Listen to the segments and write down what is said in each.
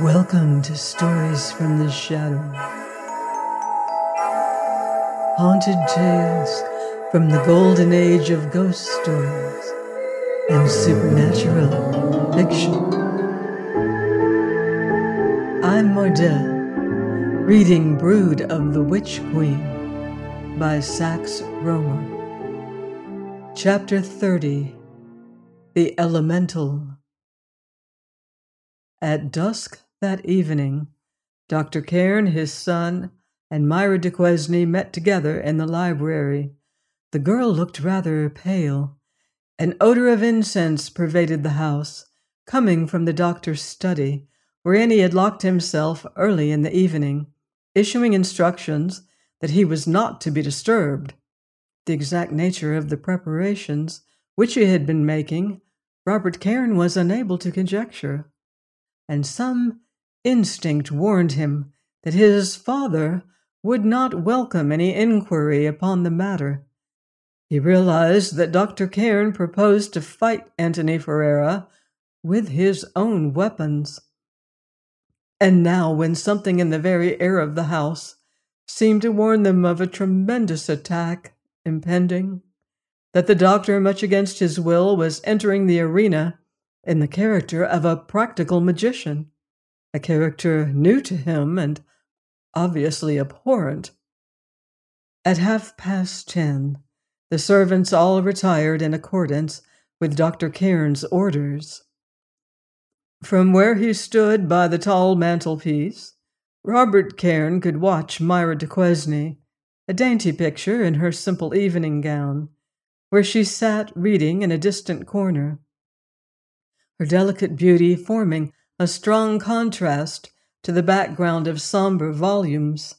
Welcome to Stories from the Shadow. Haunted tales from the golden age of ghost stories and supernatural fiction. I'm Mardell, reading Brood of the Witch Queen by Sax Rohmer. Chapter 30 The Elemental at dusk that evening, Dr. Cairn, his son, and Myra Duquesne met together in the library. The girl looked rather pale. An odor of incense pervaded the house, coming from the doctor's study, wherein he had locked himself early in the evening, issuing instructions that he was not to be disturbed. The exact nature of the preparations which he had been making, Robert Cairn was unable to conjecture and some instinct warned him that his father would not welcome any inquiry upon the matter. He realized that Dr. Cairn proposed to fight Antony Ferrara with his own weapons. And now, when something in the very air of the house seemed to warn them of a tremendous attack impending, that the doctor, much against his will, was entering the arena in the character of a practical magician, a character new to him and obviously abhorrent. At half past ten, the servants all retired in accordance with Dr. Cairn's orders. From where he stood by the tall mantelpiece, Robert Cairn could watch Myra Duquesne, a dainty picture in her simple evening gown, where she sat reading in a distant corner her delicate beauty forming a strong contrast to the background of somber volumes.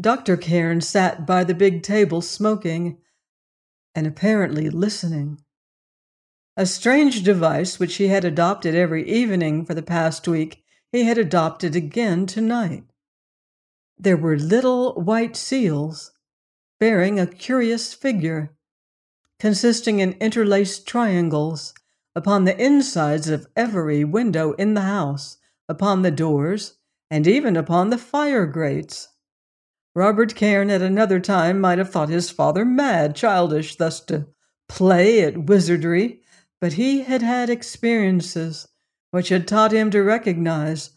Dr. Cairn sat by the big table smoking and apparently listening. A strange device which he had adopted every evening for the past week, he had adopted again tonight. There were little white seals bearing a curious figure, consisting in interlaced triangles upon the insides of every window in the house, upon the doors, and even upon the fire grates. Robert Cairn at another time might have thought his father mad, childish, thus to play at wizardry, but he had had experiences which had taught him to recognize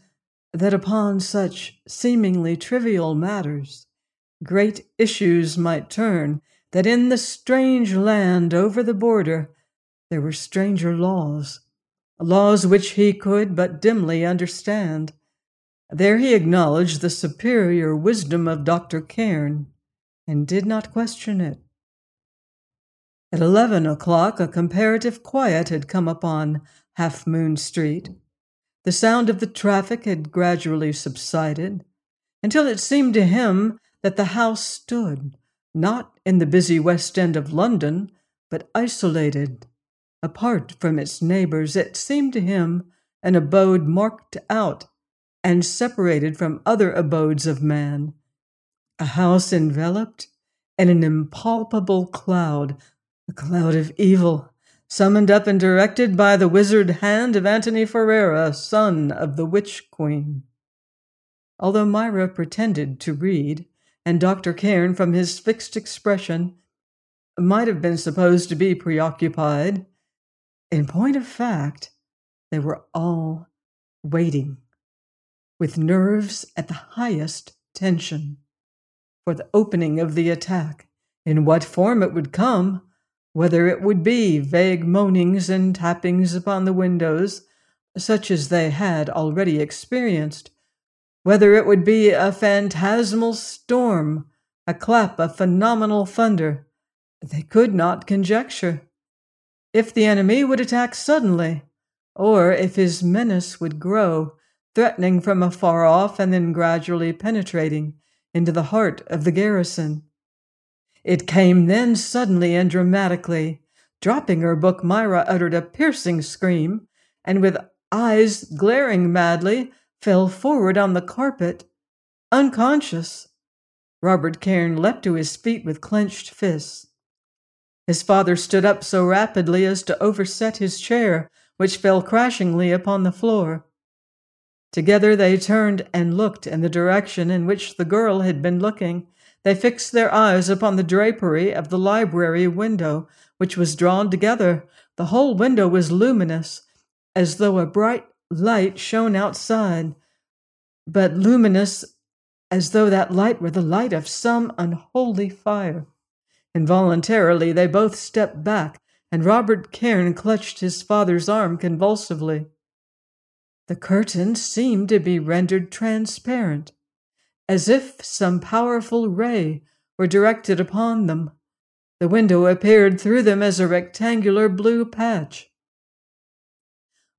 that upon such seemingly trivial matters great issues might turn, that in the strange land over the border there were stranger laws, laws which he could but dimly understand. There he acknowledged the superior wisdom of Dr. Cairn and did not question it. At eleven o'clock, a comparative quiet had come upon Half Moon Street. The sound of the traffic had gradually subsided until it seemed to him that the house stood, not in the busy West End of London, but isolated Apart from its neighbors, it seemed to him an abode marked out and separated from other abodes of man, a house enveloped in an impalpable cloud, a cloud of evil, summoned up and directed by the wizard hand of Antony Ferrara, son of the Witch Queen. Although Myra pretended to read, and Dr. Cairn, from his fixed expression, might have been supposed to be preoccupied, in point of fact, they were all waiting with nerves at the highest tension for the opening of the attack. In what form it would come, whether it would be vague moanings and tappings upon the windows, such as they had already experienced, whether it would be a phantasmal storm, a clap of phenomenal thunder, they could not conjecture if the enemy would attack suddenly, or if his menace would grow, threatening from afar off and then gradually penetrating into the heart of the garrison. It came then suddenly and dramatically. Dropping her book, Myra uttered a piercing scream, and with eyes glaring madly, fell forward on the carpet, unconscious. Robert Cairn leapt to his feet with clenched fists. His father stood up so rapidly as to overset his chair, which fell crashingly upon the floor. Together they turned and looked in the direction in which the girl had been looking. They fixed their eyes upon the drapery of the library window, which was drawn together. The whole window was luminous, as though a bright light shone outside, but luminous as though that light were the light of some unholy fire. Involuntarily, they both stepped back, and Robert Cairn clutched his father's arm convulsively. The curtains seemed to be rendered transparent, as if some powerful ray were directed upon them. The window appeared through them as a rectangular blue patch.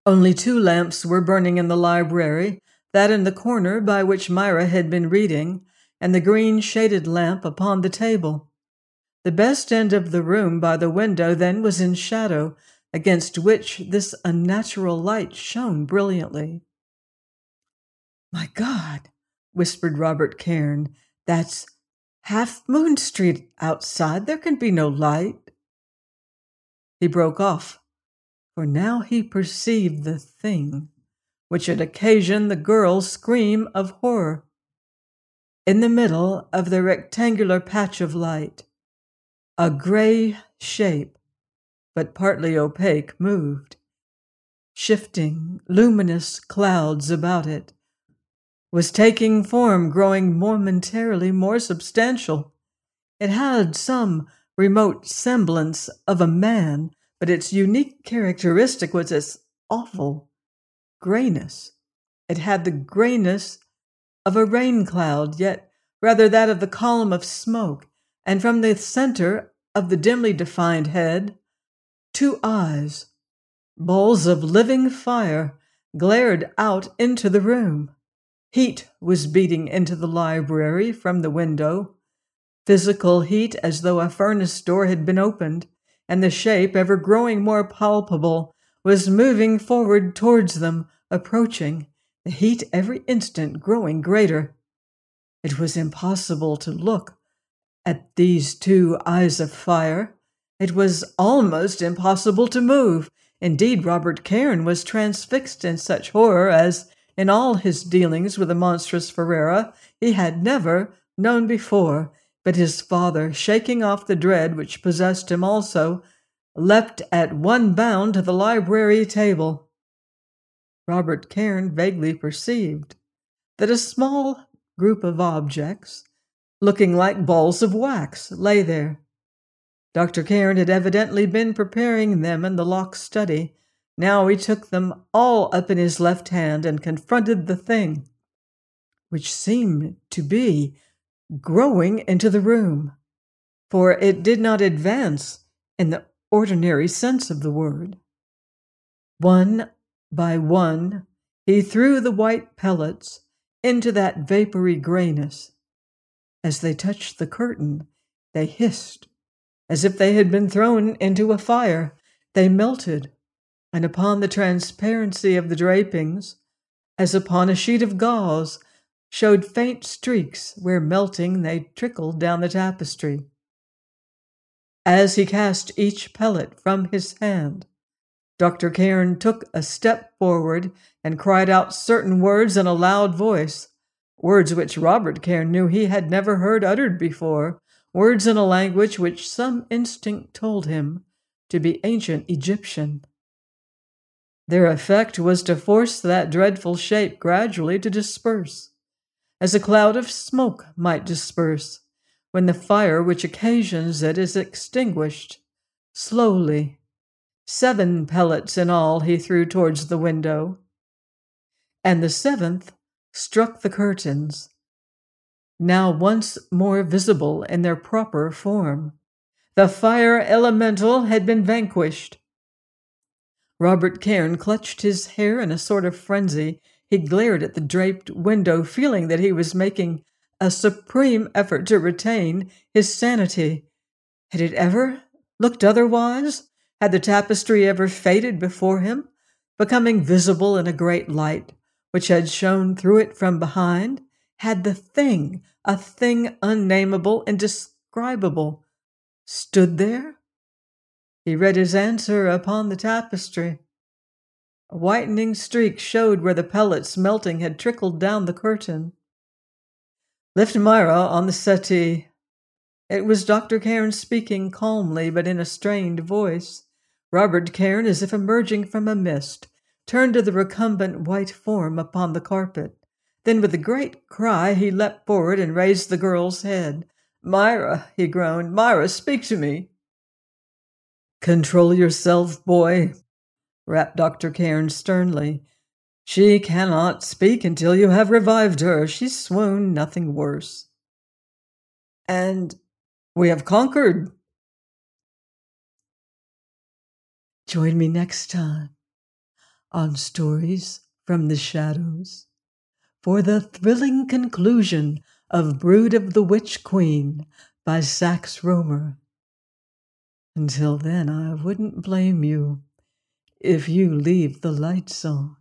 Only two lamps were burning in the library, that in the corner by which Myra had been reading, and the green shaded lamp upon the table. The best end of the room by the window then was in shadow, against which this unnatural light shone brilliantly. My God, whispered Robert Cairn, that's Half Moon Street outside. There can be no light. He broke off, for now he perceived the thing which had occasioned the girl's scream of horror. In the middle of the rectangular patch of light, a gray shape, but partly opaque, moved, shifting luminous clouds about it, was taking form, growing momentarily more substantial. It had some remote semblance of a man, but its unique characteristic was its awful grayness. It had the grayness of a rain cloud, yet rather that of the column of smoke, and from the center of the dimly defined head, two eyes, balls of living fire, glared out into the room. Heat was beating into the library from the window, physical heat as though a furnace door had been opened, and the shape, ever growing more palpable, was moving forward towards them, approaching, the heat every instant growing greater. It was impossible to look at these two eyes of fire. It was almost impossible to move. Indeed, Robert Cairn was transfixed in such horror as, in all his dealings with the monstrous Ferrara, he had never known before. But his father, shaking off the dread which possessed him also, leapt at one bound to the library table. Robert Cairn vaguely perceived that a small group of objects, looking like balls of wax, lay there. Dr. Cairn had evidently been preparing them in the locked study. Now he took them all up in his left hand and confronted the thing, which seemed to be growing into the room, for it did not advance in the ordinary sense of the word. One by one, he threw the white pellets into that vapory grayness. As they touched the curtain, they hissed, as if they had been thrown into a fire. They melted, and upon the transparency of the drapings, as upon a sheet of gauze, showed faint streaks where melting they trickled down the tapestry. As he cast each pellet from his hand, Dr. Cairn took a step forward and cried out certain words in a loud voice, words which Robert Cairn knew he had never heard uttered before, words in a language which some instinct told him to be ancient Egyptian. Their effect was to force that dreadful shape gradually to disperse, as a cloud of smoke might disperse when the fire which occasions it is extinguished, slowly Seven pellets in all he threw towards the window, and the seventh struck the curtains, now once more visible in their proper form. The fire elemental had been vanquished. Robert Cairn clutched his hair in a sort of frenzy. He glared at the draped window, feeling that he was making a supreme effort to retain his sanity. Had it ever looked otherwise? Had the tapestry ever faded before him, becoming visible in a great light which had shone through it from behind? Had the thing, a thing unnameable, indescribable, stood there? He read his answer upon the tapestry. A whitening streak showed where the pellets melting had trickled down the curtain. Lift Myra on the settee. It was Dr. Cairn speaking calmly but in a strained voice. Robert Cairn, as if emerging from a mist, turned to the recumbent white form upon the carpet. Then, with a great cry, he leapt forward and raised the girl's head. Myra, he groaned, Myra, speak to me. Control yourself, boy, rapped Dr. Cairn sternly. She cannot speak until you have revived her. She swooned, nothing worse. And we have conquered. Join me next time on Stories from the Shadows for the thrilling conclusion of Brood of the Witch Queen by Sax Rohmer. Until then, I wouldn't blame you if you leave the lights on.